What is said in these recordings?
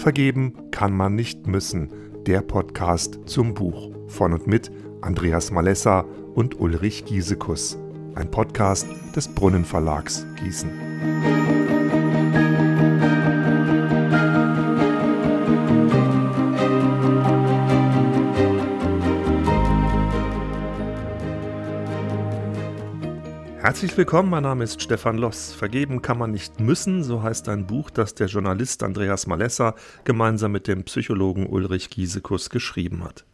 Vergeben kann man nicht müssen. Der Podcast zum Buch von und mit Andreas Malessa und Ulrich Giesekus. Ein Podcast des Brunnenverlags Gießen. Herzlich willkommen, mein Name ist Stefan Loss. Vergeben kann man nicht müssen, so heißt ein Buch, das der Journalist Andreas Malessa gemeinsam mit dem Psychologen Ulrich Giesekus geschrieben hat.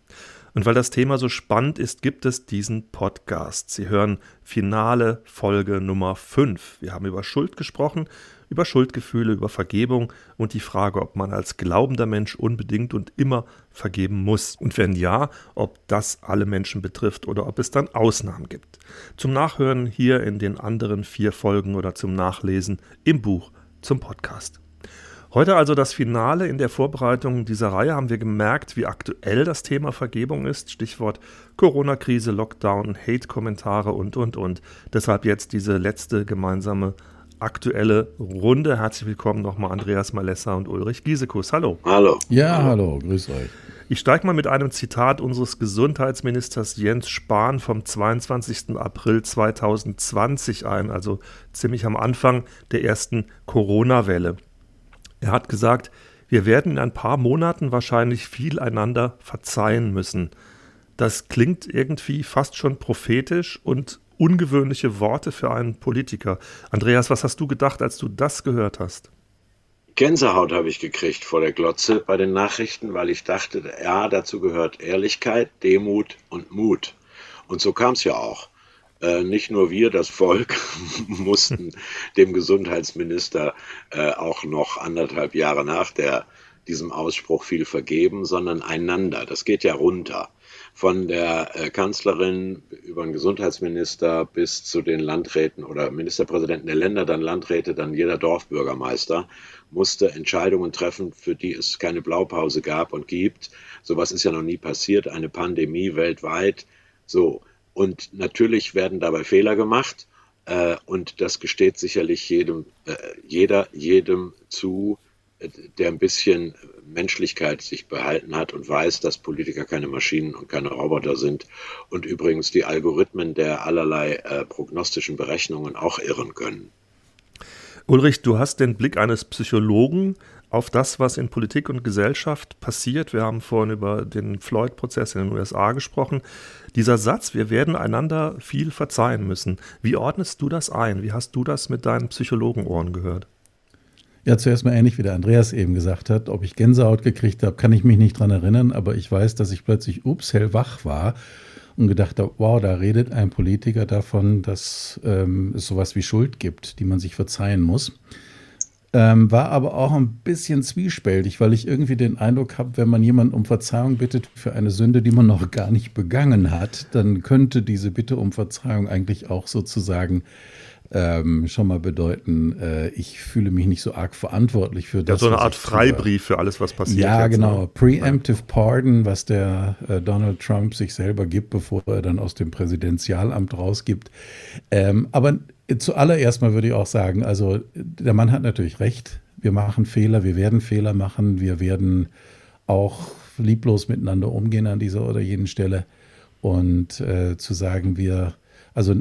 Und weil das Thema so spannend ist, gibt es diesen Podcast. Sie hören finale Folge Nummer 5. Wir haben über Schuld gesprochen über Schuldgefühle, über Vergebung und die Frage, ob man als glaubender Mensch unbedingt und immer vergeben muss. Und wenn ja, ob das alle Menschen betrifft oder ob es dann Ausnahmen gibt. Zum Nachhören hier in den anderen vier Folgen oder zum Nachlesen im Buch zum Podcast. Heute also das Finale. In der Vorbereitung dieser Reihe haben wir gemerkt, wie aktuell das Thema Vergebung ist. Stichwort Corona-Krise, Lockdown, Hate-Kommentare und, und, und. Deshalb jetzt diese letzte gemeinsame aktuelle Runde. Herzlich willkommen nochmal Andreas Malessa und Ulrich Giesekus. Hallo. Hallo. Ja, hallo, grüß euch. Ich steige mal mit einem Zitat unseres Gesundheitsministers Jens Spahn vom 22. April 2020 ein, also ziemlich am Anfang der ersten Corona-Welle. Er hat gesagt, wir werden in ein paar Monaten wahrscheinlich viel einander verzeihen müssen. Das klingt irgendwie fast schon prophetisch und ungewöhnliche Worte für einen Politiker. Andreas, was hast du gedacht, als du das gehört hast? Gänsehaut habe ich gekriegt vor der Glotze bei den Nachrichten, weil ich dachte, ja, dazu gehört Ehrlichkeit, Demut und Mut. Und so kam es ja auch. Äh, nicht nur wir, das Volk, mussten dem Gesundheitsminister äh, auch noch anderthalb Jahre nach der, diesem Ausspruch viel vergeben, sondern einander. Das geht ja runter von der äh, Kanzlerin über den Gesundheitsminister bis zu den Landräten oder Ministerpräsidenten der Länder, dann Landräte, dann jeder Dorfbürgermeister musste Entscheidungen treffen, für die es keine Blaupause gab und gibt. Sowas ist ja noch nie passiert, eine Pandemie weltweit. So. Und natürlich werden dabei Fehler gemacht. Äh, und das gesteht sicherlich jedem, äh, jeder, jedem zu, der ein bisschen Menschlichkeit sich behalten hat und weiß, dass Politiker keine Maschinen und keine Roboter sind und übrigens die Algorithmen der allerlei äh, prognostischen Berechnungen auch irren können. Ulrich, du hast den Blick eines Psychologen auf das, was in Politik und Gesellschaft passiert. Wir haben vorhin über den Floyd-Prozess in den USA gesprochen. Dieser Satz, wir werden einander viel verzeihen müssen. Wie ordnest du das ein? Wie hast du das mit deinen Psychologenohren gehört? Ja, zuerst mal ähnlich wie der Andreas eben gesagt hat. Ob ich Gänsehaut gekriegt habe, kann ich mich nicht dran erinnern, aber ich weiß, dass ich plötzlich ups, hellwach war und gedacht habe, wow, da redet ein Politiker davon, dass ähm, es sowas wie Schuld gibt, die man sich verzeihen muss. Ähm, war aber auch ein bisschen zwiespältig, weil ich irgendwie den Eindruck habe, wenn man jemanden um Verzeihung bittet für eine Sünde, die man noch gar nicht begangen hat, dann könnte diese Bitte um Verzeihung eigentlich auch sozusagen ähm, schon mal bedeuten, äh, ich fühle mich nicht so arg verantwortlich für das. Ja, so eine Art Freibrief für alles, was passiert. Ja, jetzt, genau. Ne? Preemptive Pardon, was der äh, Donald Trump sich selber gibt, bevor er dann aus dem Präsidentialamt rausgibt. Ähm, aber zuallererst mal würde ich auch sagen, also der Mann hat natürlich recht. Wir machen Fehler, wir werden Fehler machen, wir werden auch lieblos miteinander umgehen an dieser oder jenen Stelle. Und äh, zu sagen, wir also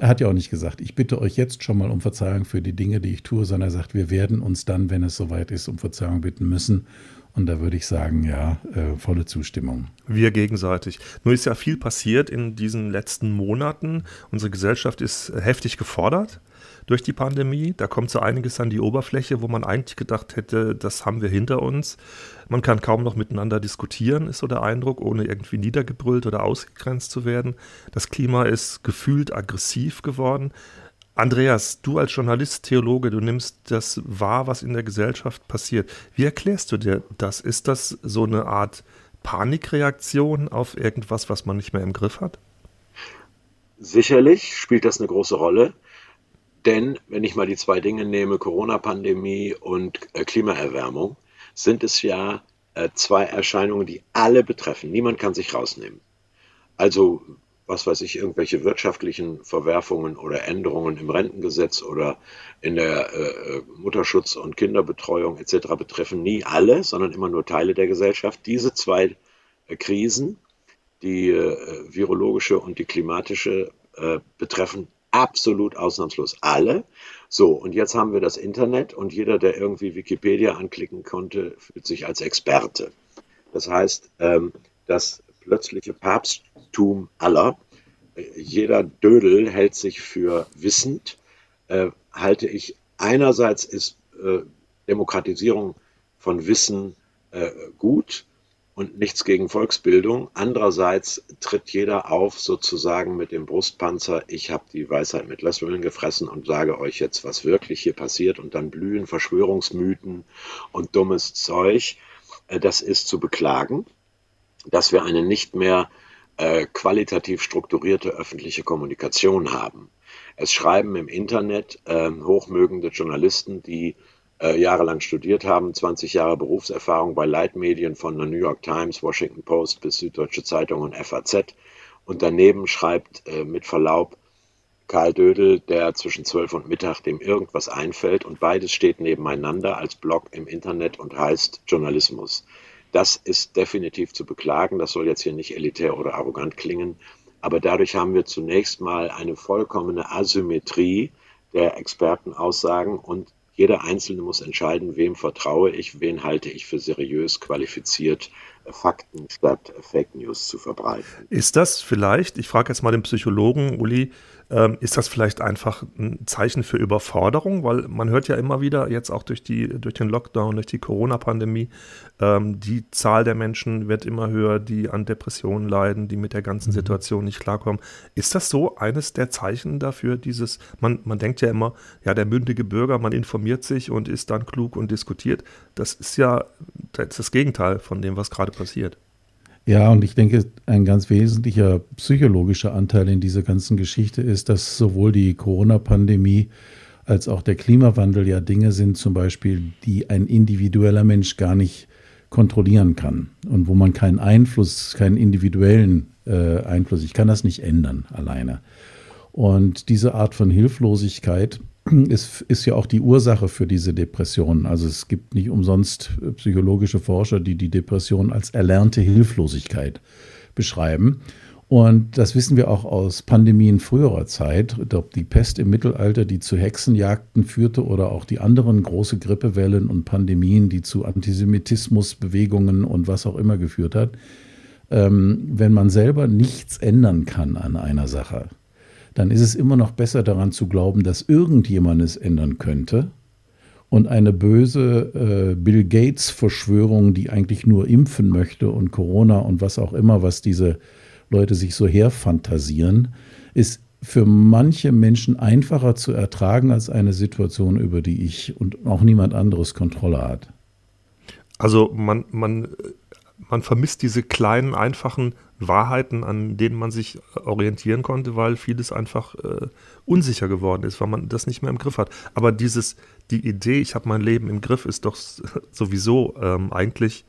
er hat ja auch nicht gesagt, ich bitte euch jetzt schon mal um Verzeihung für die Dinge, die ich tue, sondern er sagt, wir werden uns dann, wenn es soweit ist, um Verzeihung bitten müssen. Und da würde ich sagen, ja, äh, volle Zustimmung. Wir gegenseitig. Nur ist ja viel passiert in diesen letzten Monaten. Unsere Gesellschaft ist heftig gefordert durch die Pandemie. Da kommt so einiges an die Oberfläche, wo man eigentlich gedacht hätte, das haben wir hinter uns. Man kann kaum noch miteinander diskutieren, ist so der Eindruck, ohne irgendwie niedergebrüllt oder ausgegrenzt zu werden. Das Klima ist gefühlt aggressiv geworden. Andreas, du als Journalist, Theologe, du nimmst das wahr, was in der Gesellschaft passiert. Wie erklärst du dir das? Ist das so eine Art Panikreaktion auf irgendwas, was man nicht mehr im Griff hat? Sicherlich spielt das eine große Rolle. Denn wenn ich mal die zwei Dinge nehme, Corona-Pandemie und äh, Klimaerwärmung, sind es ja äh, zwei Erscheinungen, die alle betreffen. Niemand kann sich rausnehmen. Also was weiß ich, irgendwelche wirtschaftlichen Verwerfungen oder Änderungen im Rentengesetz oder in der äh, Mutterschutz- und Kinderbetreuung etc. betreffen nie alle, sondern immer nur Teile der Gesellschaft. Diese zwei äh, Krisen, die äh, virologische und die klimatische, äh, betreffen absolut ausnahmslos alle. So, und jetzt haben wir das Internet und jeder, der irgendwie Wikipedia anklicken konnte, fühlt sich als Experte. Das heißt, ähm, das plötzliche Papsttum aller, jeder Dödel hält sich für wissend, äh, halte ich einerseits ist äh, Demokratisierung von Wissen äh, gut, und nichts gegen Volksbildung. Andererseits tritt jeder auf sozusagen mit dem Brustpanzer, ich habe die Weisheit mit Löffeln gefressen und sage euch jetzt, was wirklich hier passiert und dann blühen Verschwörungsmythen und dummes Zeug. Äh, das ist zu beklagen, dass wir eine nicht mehr äh, qualitativ strukturierte öffentliche Kommunikation haben. Es schreiben im Internet äh, hochmögende Journalisten, die äh, jahrelang studiert haben, 20 Jahre Berufserfahrung bei Leitmedien von der New York Times, Washington Post bis Süddeutsche Zeitung und FAZ. Und daneben schreibt äh, mit Verlaub Karl Dödel, der zwischen 12 und Mittag dem irgendwas einfällt und beides steht nebeneinander als Blog im Internet und heißt Journalismus. Das ist definitiv zu beklagen. Das soll jetzt hier nicht elitär oder arrogant klingen. Aber dadurch haben wir zunächst mal eine vollkommene Asymmetrie der Expertenaussagen und jeder Einzelne muss entscheiden, wem vertraue ich, wen halte ich für seriös, qualifiziert, Fakten statt Fake News zu verbreiten. Ist das vielleicht, ich frage jetzt mal den Psychologen Uli, ähm, ist das vielleicht einfach ein Zeichen für Überforderung? Weil man hört ja immer wieder, jetzt auch durch, die, durch den Lockdown, durch die Corona-Pandemie, ähm, die Zahl der Menschen wird immer höher, die an Depressionen leiden, die mit der ganzen mhm. Situation nicht klarkommen. Ist das so eines der Zeichen dafür, dieses, man, man denkt ja immer, ja, der mündige Bürger, man informiert sich und ist dann klug und diskutiert. Das ist ja das, das Gegenteil von dem, was gerade passiert. Ja, und ich denke, ein ganz wesentlicher psychologischer Anteil in dieser ganzen Geschichte ist, dass sowohl die Corona-Pandemie als auch der Klimawandel ja Dinge sind, zum Beispiel, die ein individueller Mensch gar nicht kontrollieren kann und wo man keinen Einfluss, keinen individuellen äh, Einfluss, ich kann das nicht ändern alleine. Und diese Art von Hilflosigkeit ist, ist ja auch die Ursache für diese Depression. Also es gibt nicht umsonst psychologische Forscher, die die Depression als erlernte Hilflosigkeit beschreiben. Und das wissen wir auch aus Pandemien früherer Zeit. Ob die Pest im Mittelalter, die zu Hexenjagden führte, oder auch die anderen große Grippewellen und Pandemien, die zu Antisemitismusbewegungen und was auch immer geführt hat. Ähm, wenn man selber nichts ändern kann an einer Sache, dann ist es immer noch besser daran zu glauben, dass irgendjemand es ändern könnte. Und eine böse äh, Bill Gates-Verschwörung, die eigentlich nur impfen möchte und Corona und was auch immer, was diese Leute sich so herfantasieren, ist für manche Menschen einfacher zu ertragen als eine Situation, über die ich und auch niemand anderes Kontrolle hat. Also man, man, man vermisst diese kleinen, einfachen Wahrheiten, an denen man sich orientieren konnte, weil vieles einfach äh, unsicher geworden ist, weil man das nicht mehr im Griff hat. Aber dieses, die Idee, ich habe mein Leben im Griff, ist doch sowieso ähm, eigentlich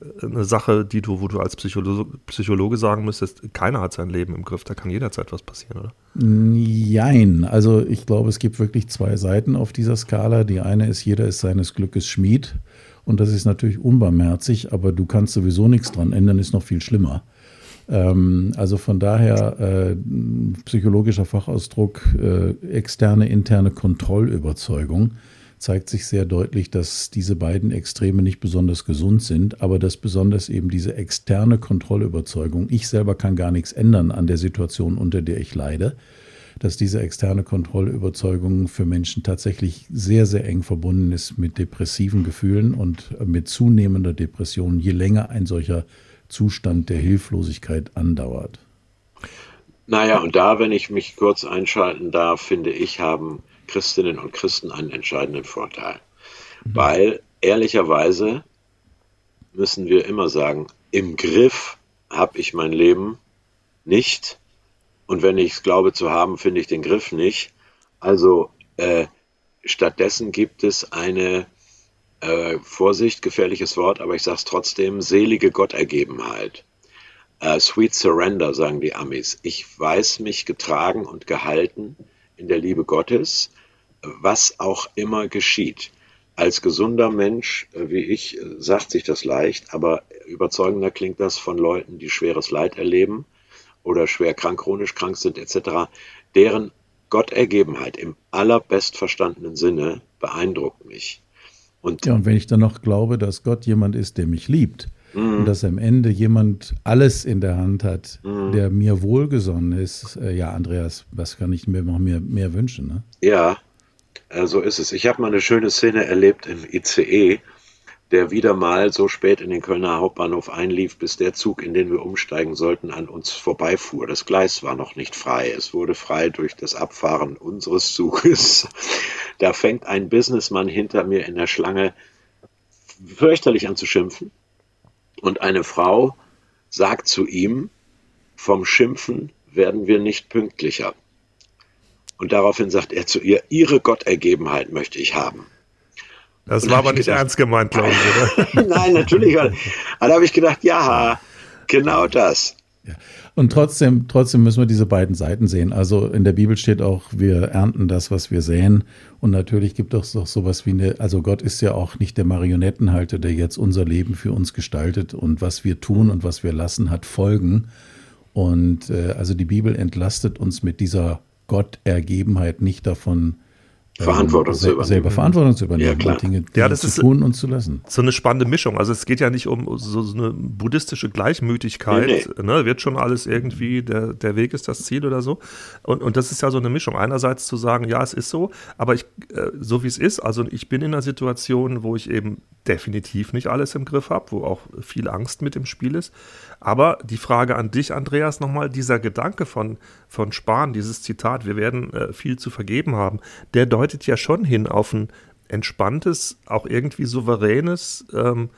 äh, eine Sache, die du, wo du als Psycholo Psychologe sagen müsstest, keiner hat sein Leben im Griff, da kann jederzeit was passieren, oder? Jein. Also ich glaube, es gibt wirklich zwei Seiten auf dieser Skala. Die eine ist, jeder ist seines Glückes Schmied. Und das ist natürlich unbarmherzig, aber du kannst sowieso nichts dran ändern, ist noch viel schlimmer. Ähm, also von daher äh, psychologischer Fachausdruck, äh, externe, interne Kontrollüberzeugung zeigt sich sehr deutlich, dass diese beiden Extreme nicht besonders gesund sind, aber dass besonders eben diese externe Kontrollüberzeugung, ich selber kann gar nichts ändern an der Situation, unter der ich leide, dass diese externe Kontrollüberzeugung für Menschen tatsächlich sehr, sehr eng verbunden ist mit depressiven Gefühlen und mit zunehmender Depression, je länger ein solcher Zustand der Hilflosigkeit andauert. Naja, und da, wenn ich mich kurz einschalten darf, finde ich, haben Christinnen und Christen einen entscheidenden Vorteil. Mhm. Weil ehrlicherweise müssen wir immer sagen, im Griff habe ich mein Leben nicht. Und wenn ich es glaube zu haben, finde ich den Griff nicht. Also äh, stattdessen gibt es eine äh, Vorsicht, gefährliches Wort, aber ich sage es trotzdem, selige Gottergebenheit. Uh, sweet Surrender, sagen die Amis. Ich weiß mich getragen und gehalten in der Liebe Gottes, was auch immer geschieht. Als gesunder Mensch äh, wie ich äh, sagt sich das leicht, aber überzeugender klingt das von Leuten, die schweres Leid erleben oder schwer krank, chronisch krank sind etc., deren Gottergebenheit im allerbest verstandenen Sinne beeindruckt mich. Und, ja, und wenn ich dann noch glaube, dass Gott jemand ist, der mich liebt mm. und dass am Ende jemand alles in der Hand hat, mm. der mir wohlgesonnen ist, äh, ja, Andreas, was kann ich mir noch mehr, mehr wünschen? Ne? Ja, äh, so ist es. Ich habe mal eine schöne Szene erlebt im ICE der wieder mal so spät in den Kölner Hauptbahnhof einlief, bis der Zug, in den wir umsteigen sollten, an uns vorbeifuhr. Das Gleis war noch nicht frei. Es wurde frei durch das Abfahren unseres Zuges. Da fängt ein Businessmann hinter mir in der Schlange fürchterlich an zu schimpfen. Und eine Frau sagt zu ihm, vom Schimpfen werden wir nicht pünktlicher. Und daraufhin sagt er zu ihr, ihre Gottergebenheit möchte ich haben. Das war aber nicht gedacht, ernst gemeint, glaube ich, oder? Nein, natürlich. Aber da habe ich gedacht, ja, genau das. Ja. Und trotzdem, trotzdem müssen wir diese beiden Seiten sehen. Also in der Bibel steht auch, wir ernten das, was wir säen. Und natürlich gibt es doch sowas wie eine, also Gott ist ja auch nicht der Marionettenhalter, der jetzt unser Leben für uns gestaltet. Und was wir tun und was wir lassen, hat Folgen. Und äh, also die Bibel entlastet uns mit dieser Gottergebenheit nicht davon, Verantwortung zu übernehmen. Selber Verantwortung zu übernehmen, ja, klar. Dinge, Dinge ja, das zu ist tun und zu lassen. So eine spannende Mischung. Also es geht ja nicht um so, so eine buddhistische Gleichmütigkeit. Nee, nee. Ne? Wird schon alles irgendwie, der, der Weg ist das Ziel oder so. Und, und das ist ja so eine Mischung. Einerseits zu sagen, ja, es ist so, aber ich, äh, so wie es ist, also ich bin in einer Situation, wo ich eben definitiv nicht alles im Griff habe, wo auch viel Angst mit im Spiel ist. Aber die Frage an dich, Andreas, nochmal, dieser Gedanke von, von Spahn, dieses Zitat, wir werden äh, viel zu vergeben haben, der deutet ja schon hin auf ein entspanntes, auch irgendwie souveränes ähm,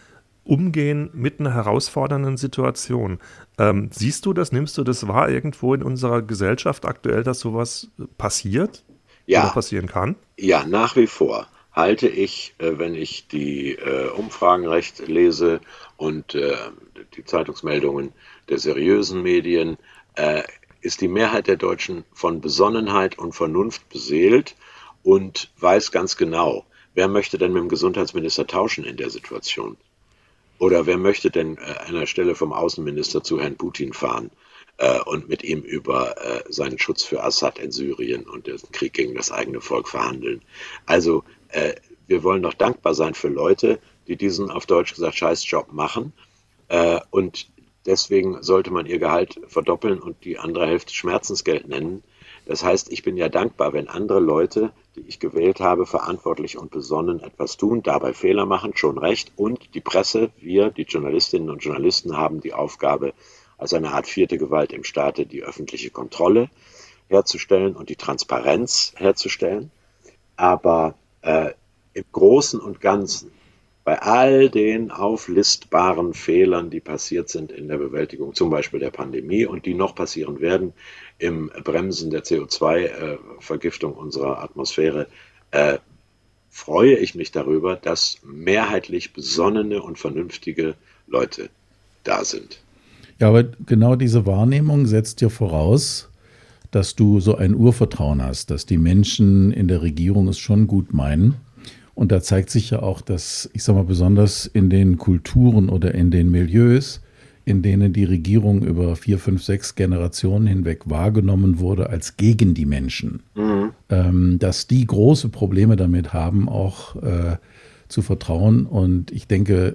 Umgehen mit einer herausfordernden Situation. Ähm, siehst du das, nimmst du das wahr irgendwo in unserer Gesellschaft aktuell, dass sowas passiert? Ja. Oder passieren kann? Ja, nach wie vor halte ich, äh, wenn ich die äh, Umfragen recht lese und äh, die Zeitungsmeldungen der seriösen Medien, ist die Mehrheit der Deutschen von Besonnenheit und Vernunft beseelt und weiß ganz genau, wer möchte denn mit dem Gesundheitsminister tauschen in der Situation? Oder wer möchte denn an der Stelle vom Außenminister zu Herrn Putin fahren und mit ihm über seinen Schutz für Assad in Syrien und den Krieg gegen das eigene Volk verhandeln? Also äh, wir wollen doch dankbar sein für Leute, die diesen auf Deutsch gesagt Scheißjob machen. Äh, und deswegen sollte man ihr Gehalt verdoppeln und die andere Hälfte Schmerzensgeld nennen. Das heißt, ich bin ja dankbar, wenn andere Leute, die ich gewählt habe, verantwortlich und besonnen etwas tun, dabei Fehler machen, schon recht. Und die Presse, wir, die Journalistinnen und Journalisten, haben die Aufgabe, als eine Art vierte Gewalt im Staate die öffentliche Kontrolle herzustellen und die Transparenz herzustellen. Aber äh, im Großen und Ganzen, bei all den auflistbaren Fehlern, die passiert sind in der Bewältigung zum Beispiel der Pandemie und die noch passieren werden im Bremsen der CO2-Vergiftung unserer Atmosphäre, äh, freue ich mich darüber, dass mehrheitlich besonnene und vernünftige Leute da sind. Ja, aber genau diese Wahrnehmung setzt ja voraus, dass du so ein Urvertrauen hast, dass die Menschen in der Regierung es schon gut meinen und da zeigt sich ja auch, dass, ich sage mal, besonders in den Kulturen oder in den Milieus, in denen die Regierung über vier, fünf, sechs Generationen hinweg wahrgenommen wurde als gegen die Menschen, mhm. ähm, dass die große Probleme damit haben, auch äh, zu vertrauen. Und ich denke,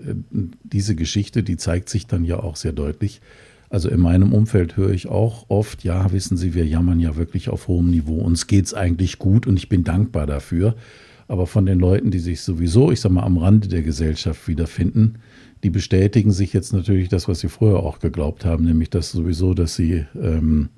diese Geschichte, die zeigt sich dann ja auch sehr deutlich. Also in meinem Umfeld höre ich auch oft, ja, wissen Sie, wir jammern ja wirklich auf hohem Niveau. Uns geht es eigentlich gut und ich bin dankbar dafür. Aber von den Leuten, die sich sowieso, ich sag mal, am Rande der Gesellschaft wiederfinden, die bestätigen sich jetzt natürlich das, was sie früher auch geglaubt haben, nämlich dass sowieso, dass sie, ähm,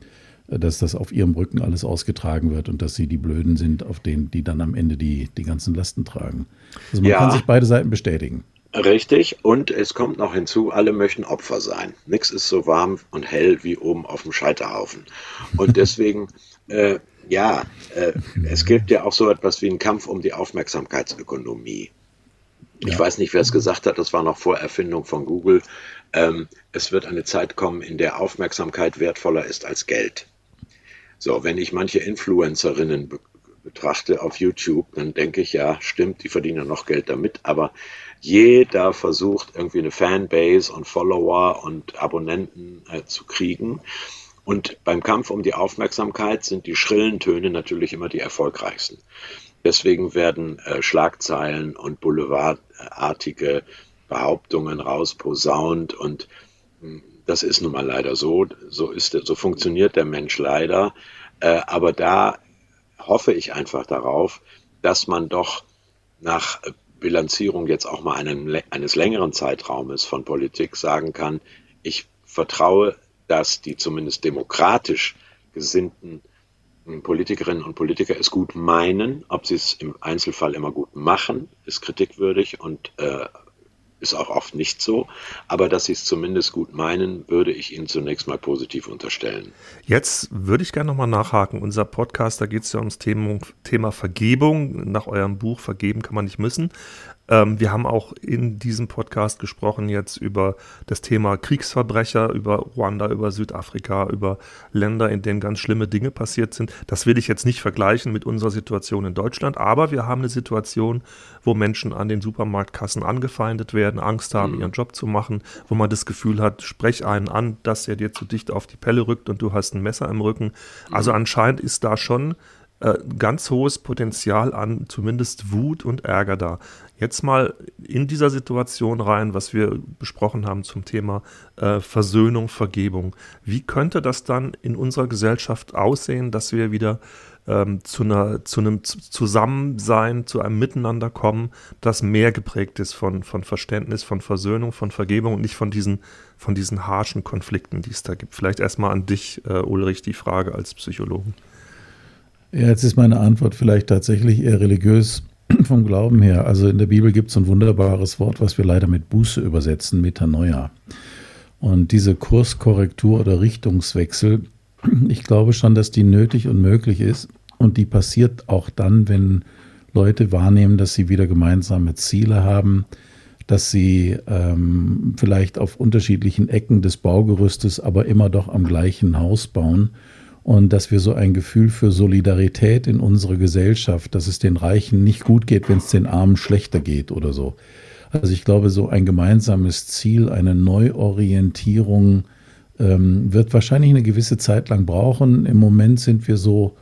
dass das auf ihrem Rücken alles ausgetragen wird und dass sie die Blöden sind, auf denen, die dann am Ende die, die ganzen Lasten tragen. Also man ja. kann sich beide Seiten bestätigen. Richtig, und es kommt noch hinzu, alle möchten Opfer sein. Nichts ist so warm und hell wie oben auf dem Scheiterhaufen. Und deswegen äh, ja, äh, es gibt ja auch so etwas wie einen Kampf um die Aufmerksamkeitsökonomie. Ich ja. weiß nicht, wer es gesagt hat, das war noch vor Erfindung von Google. Ähm, es wird eine Zeit kommen, in der Aufmerksamkeit wertvoller ist als Geld. So, wenn ich manche Influencerinnen betrachte auf YouTube, dann denke ich, ja, stimmt, die verdienen noch Geld damit, aber jeder versucht irgendwie eine Fanbase und Follower und Abonnenten äh, zu kriegen. Und beim Kampf um die Aufmerksamkeit sind die schrillen Töne natürlich immer die erfolgreichsten. Deswegen werden äh, Schlagzeilen und boulevardartige Behauptungen rausposaunt und hm, das ist nun mal leider so. So ist, so funktioniert der Mensch leider. Äh, aber da hoffe ich einfach darauf, dass man doch nach Bilanzierung jetzt auch mal einen, eines längeren Zeitraumes von Politik sagen kann, ich vertraue, dass die zumindest demokratisch gesinnten Politikerinnen und Politiker es gut meinen. Ob sie es im Einzelfall immer gut machen, ist kritikwürdig und äh, ist auch oft nicht so, aber dass sie es zumindest gut meinen, würde ich Ihnen zunächst mal positiv unterstellen. Jetzt würde ich gerne nochmal nachhaken. Unser Podcast, da geht es ja ums Thema, Thema Vergebung. Nach eurem Buch Vergeben kann man nicht müssen. Ähm, wir haben auch in diesem Podcast gesprochen jetzt über das Thema Kriegsverbrecher, über Ruanda, über Südafrika, über Länder, in denen ganz schlimme Dinge passiert sind. Das will ich jetzt nicht vergleichen mit unserer Situation in Deutschland, aber wir haben eine Situation, wo Menschen an den Supermarktkassen angefeindet werden, Angst haben, mhm. ihren Job zu machen, wo man das Gefühl hat, sprech einen an, dass er dir zu dicht auf die Pelle rückt und du hast ein Messer im Rücken. Also mhm. anscheinend ist da schon äh, ganz hohes Potenzial an zumindest Wut und Ärger da. Jetzt mal in dieser Situation rein, was wir besprochen haben zum Thema äh, Versöhnung, Vergebung. Wie könnte das dann in unserer Gesellschaft aussehen, dass wir wieder ähm, zu, einer, zu einem Zusammensein, zu einem Miteinander kommen, das mehr geprägt ist von, von Verständnis, von Versöhnung, von Vergebung und nicht von diesen, von diesen harschen Konflikten, die es da gibt? Vielleicht erstmal an dich, äh, Ulrich, die Frage als Psychologen. Ja, jetzt ist meine Antwort vielleicht tatsächlich eher religiös vom Glauben her. Also in der Bibel gibt es ein wunderbares Wort, was wir leider mit Buße übersetzen, Metanoia. Und diese Kurskorrektur oder Richtungswechsel, ich glaube schon, dass die nötig und möglich ist. Und die passiert auch dann, wenn Leute wahrnehmen, dass sie wieder gemeinsame Ziele haben, dass sie ähm, vielleicht auf unterschiedlichen Ecken des Baugerüstes, aber immer doch am gleichen Haus bauen und dass wir so ein Gefühl für Solidarität in unserer Gesellschaft, dass es den Reichen nicht gut geht, wenn es den Armen schlechter geht oder so. Also ich glaube, so ein gemeinsames Ziel, eine Neuorientierung ähm, wird wahrscheinlich eine gewisse Zeit lang brauchen. Im Moment sind wir so,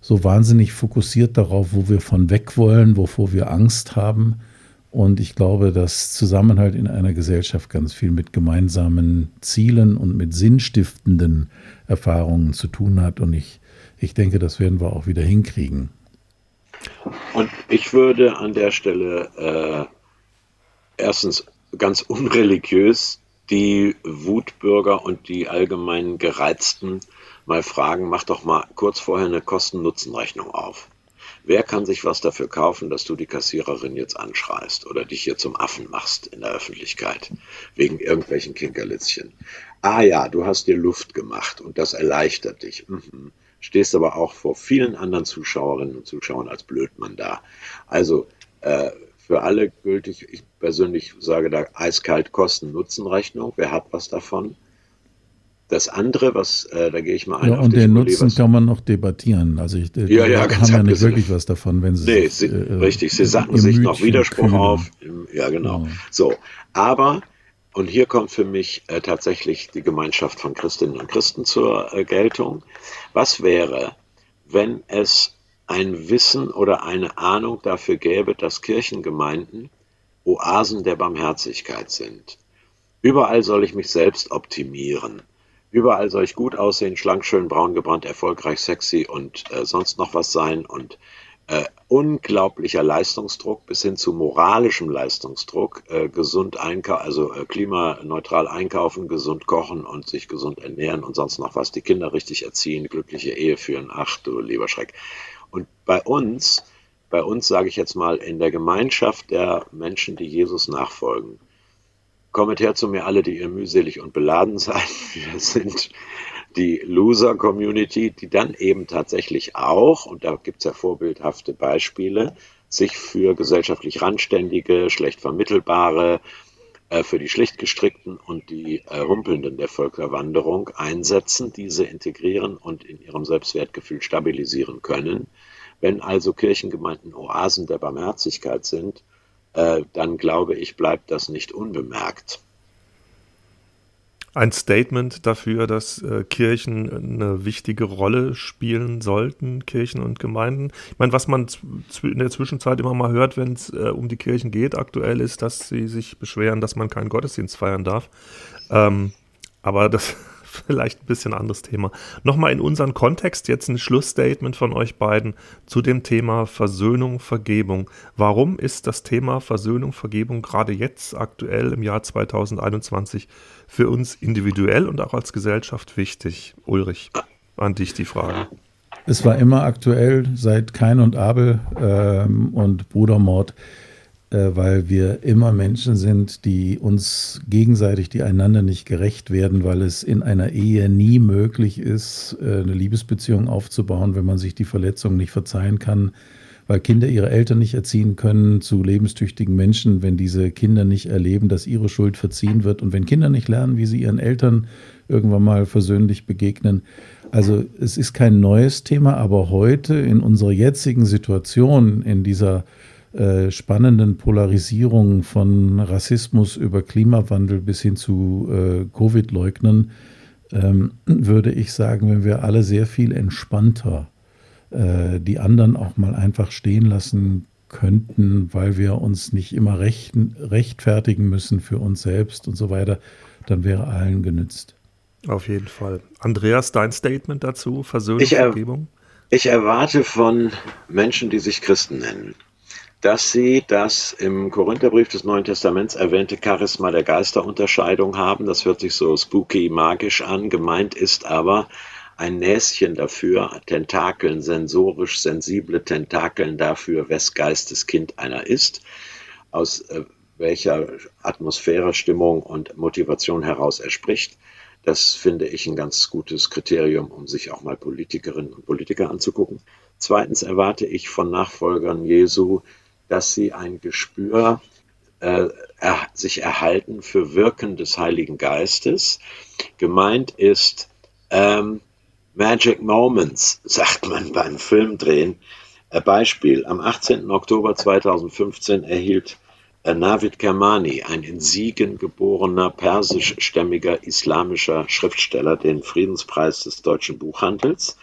so wahnsinnig fokussiert darauf, wo wir von weg wollen, wovor wir Angst haben. Und ich glaube, dass Zusammenhalt in einer Gesellschaft ganz viel mit gemeinsamen Zielen und mit sinnstiftenden Erfahrungen zu tun hat. Und ich, ich denke, das werden wir auch wieder hinkriegen. Und ich würde an der Stelle äh, erstens ganz unreligiös die Wutbürger und die allgemeinen Gereizten mal fragen, mach doch mal kurz vorher eine Kosten-Nutzen-Rechnung auf. Wer kann sich was dafür kaufen, dass du die Kassiererin jetzt anschreist oder dich hier zum Affen machst in der Öffentlichkeit wegen irgendwelchen Kinkerlitzchen? Ah ja, du hast dir Luft gemacht und das erleichtert dich. Mhm. Stehst aber auch vor vielen anderen Zuschauerinnen und Zuschauern als Blödmann da. Also äh, für alle gültig, ich persönlich sage da eiskalt Kosten-Nutzen-Rechnung. Wer hat was davon? Das andere, was, äh, da gehe ich mal ein. Ja, und den Nutzen kann man noch debattieren. Also ich, äh, ja, ja, haben ja nicht wirklich was davon, wenn sie. Nee, sie, äh, richtig, sie satten sich noch Widerspruch kühlen. auf. Ja, genau. Ja. So, aber, und hier kommt für mich äh, tatsächlich die Gemeinschaft von Christinnen und Christen zur äh, Geltung. Was wäre, wenn es ein Wissen oder eine Ahnung dafür gäbe, dass Kirchengemeinden Oasen der Barmherzigkeit sind? Überall soll ich mich selbst optimieren. Überall soll ich gut aussehen, schlank, schön, braun gebrannt, erfolgreich, sexy und äh, sonst noch was sein und äh, unglaublicher Leistungsdruck bis hin zu moralischem Leistungsdruck, äh, gesund einkaufen, also äh, klimaneutral einkaufen, gesund kochen und sich gesund ernähren und sonst noch was, die Kinder richtig erziehen, glückliche Ehe führen, ach du lieber Schreck. Und bei uns, bei uns sage ich jetzt mal in der Gemeinschaft der Menschen, die Jesus nachfolgen, Kommet her zu mir alle, die ihr mühselig und beladen seid. Wir sind die Loser-Community, die dann eben tatsächlich auch, und da gibt es ja vorbildhafte Beispiele, sich für gesellschaftlich Randständige, schlecht vermittelbare, äh, für die schlicht gestrickten und die äh, Humpelnden der Völkerwanderung einsetzen, diese integrieren und in ihrem Selbstwertgefühl stabilisieren können. Wenn also Kirchengemeinden Oasen der Barmherzigkeit sind, äh, dann glaube ich, bleibt das nicht unbemerkt ein Statement dafür, dass äh, Kirchen eine wichtige Rolle spielen sollten, Kirchen und Gemeinden. Ich meine, was man in der Zwischenzeit immer mal hört, wenn es äh, um die Kirchen geht, aktuell ist, dass sie sich beschweren, dass man keinen Gottesdienst feiern darf. Ähm, aber das vielleicht ein bisschen anderes Thema. Nochmal in unseren Kontext jetzt ein Schlussstatement von euch beiden zu dem Thema Versöhnung, Vergebung. Warum ist das Thema Versöhnung, Vergebung gerade jetzt aktuell im Jahr 2021 für uns individuell und auch als Gesellschaft wichtig? Ulrich, an dich die Frage. Es war immer aktuell seit Kain und Abel ähm, und Brudermord weil wir immer Menschen sind, die uns gegenseitig, die einander nicht gerecht werden, weil es in einer Ehe nie möglich ist, äh, eine Liebesbeziehung aufzubauen, wenn man sich die Verletzung nicht verzeihen kann, weil Kinder ihre Eltern nicht erziehen können zu lebenstüchtigen Menschen, wenn diese Kinder nicht erleben, dass ihre Schuld verziehen wird und wenn Kinder nicht lernen, wie sie ihren Eltern irgendwann mal versöhnlich begegnen. Also es ist kein neues Thema, aber heute in unserer jetzigen Situation, in dieser äh, spannenden Polarisierung von Rassismus über Klimawandel bis hin zu äh, Covid-Leugnern, ähm, würde ich sagen, wenn wir alle sehr viel entspannter äh, die anderen auch mal einfach stehen lassen könnten, weil wir uns nicht immer rechten, rechtfertigen müssen für uns selbst und so weiter, dann wäre allen genützt. Auf jeden Fall. Andreas, dein Statement dazu, Versöhnung, ich er, Vergebung? Ich erwarte von Menschen, die sich Christen nennen, dass sie das im Korintherbrief des Neuen Testaments erwähnte Charisma der Geisterunterscheidung haben. Das hört sich so spooky, magisch an. Gemeint ist aber ein Näschen dafür, Tentakeln, sensorisch sensible Tentakeln dafür, wes Geistes Kind einer ist, aus äh, welcher Atmosphäre, Stimmung und Motivation heraus er spricht. Das finde ich ein ganz gutes Kriterium, um sich auch mal Politikerinnen und Politiker anzugucken. Zweitens erwarte ich von Nachfolgern Jesu, dass sie ein Gespür äh, er, sich erhalten für Wirken des Heiligen Geistes. Gemeint ist ähm, Magic Moments, sagt man beim Filmdrehen. Äh, Beispiel, am 18. Oktober 2015 erhielt äh, Navid Kermani, ein in Siegen geborener persischstämmiger islamischer Schriftsteller, den Friedenspreis des deutschen Buchhandels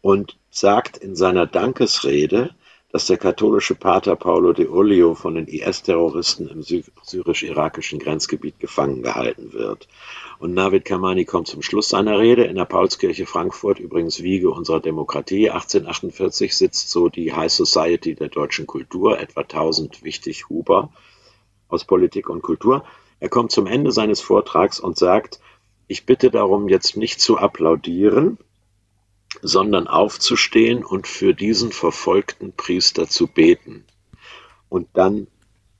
und sagt in seiner Dankesrede, dass der katholische Pater Paulo de Olio von den IS-Terroristen im syrisch-irakischen Grenzgebiet gefangen gehalten wird. Und Navid Kamani kommt zum Schluss seiner Rede in der Paulskirche Frankfurt, übrigens Wiege unserer Demokratie. 1848 sitzt so die High Society der deutschen Kultur, etwa 1000 wichtig Huber aus Politik und Kultur. Er kommt zum Ende seines Vortrags und sagt, ich bitte darum, jetzt nicht zu applaudieren, sondern aufzustehen und für diesen verfolgten Priester zu beten. Und dann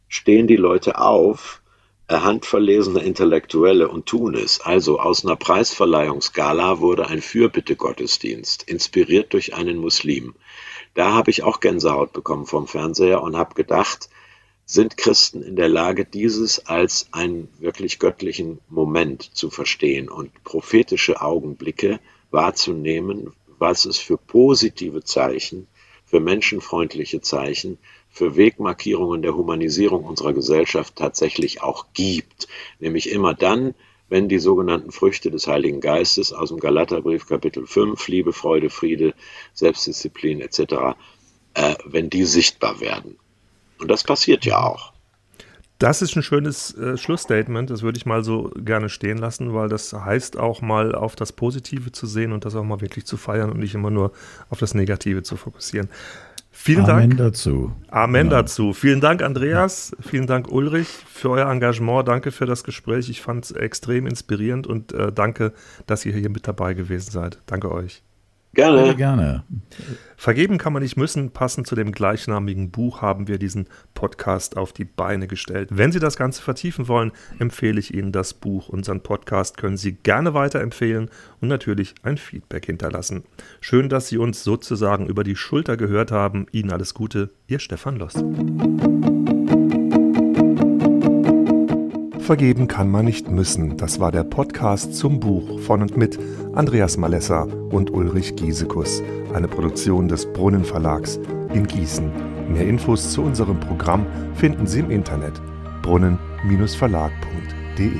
stehen die Leute auf, handverlesene Intellektuelle und tun es. Also aus einer Preisverleihungsgala wurde ein Fürbittegottesdienst, inspiriert durch einen Muslim. Da habe ich auch Gänsehaut bekommen vom Fernseher und habe gedacht, sind Christen in der Lage, dieses als einen wirklich göttlichen Moment zu verstehen und prophetische Augenblicke wahrzunehmen, was es für positive Zeichen, für menschenfreundliche Zeichen, für Wegmarkierungen der Humanisierung unserer Gesellschaft tatsächlich auch gibt. Nämlich immer dann, wenn die sogenannten Früchte des Heiligen Geistes aus dem Galaterbrief Kapitel 5, Liebe, Freude, Friede, Selbstdisziplin etc., äh, wenn die sichtbar werden. Und das passiert ja auch. Das ist ein schönes äh, Schlussstatement, das würde ich mal so gerne stehen lassen, weil das heißt auch mal auf das Positive zu sehen und das auch mal wirklich zu feiern und nicht immer nur auf das Negative zu fokussieren. Vielen Amen Dank. Amen dazu. Amen genau. dazu. Vielen Dank, Andreas. Vielen Dank, Ulrich, für euer Engagement. Danke für das Gespräch. Ich fand es extrem inspirierend und äh, danke, dass ihr hier mit dabei gewesen seid. Danke euch. Gerne. Sehr gerne. Vergeben kann man nicht müssen. Passend zu dem gleichnamigen Buch haben wir diesen Podcast auf die Beine gestellt. Wenn Sie das Ganze vertiefen wollen, empfehle ich Ihnen das Buch. Unseren Podcast können Sie gerne weiterempfehlen und natürlich ein Feedback hinterlassen. Schön, dass Sie uns sozusagen über die Schulter gehört haben. Ihnen alles Gute, Ihr Stefan Loss. Vergeben kann man nicht müssen. Das war der Podcast zum Buch von und mit Andreas Malessa und Ulrich Giesekus, eine Produktion des Brunnen Verlags in Gießen. Mehr Infos zu unserem Programm finden Sie im Internet brunnen-verlag.de.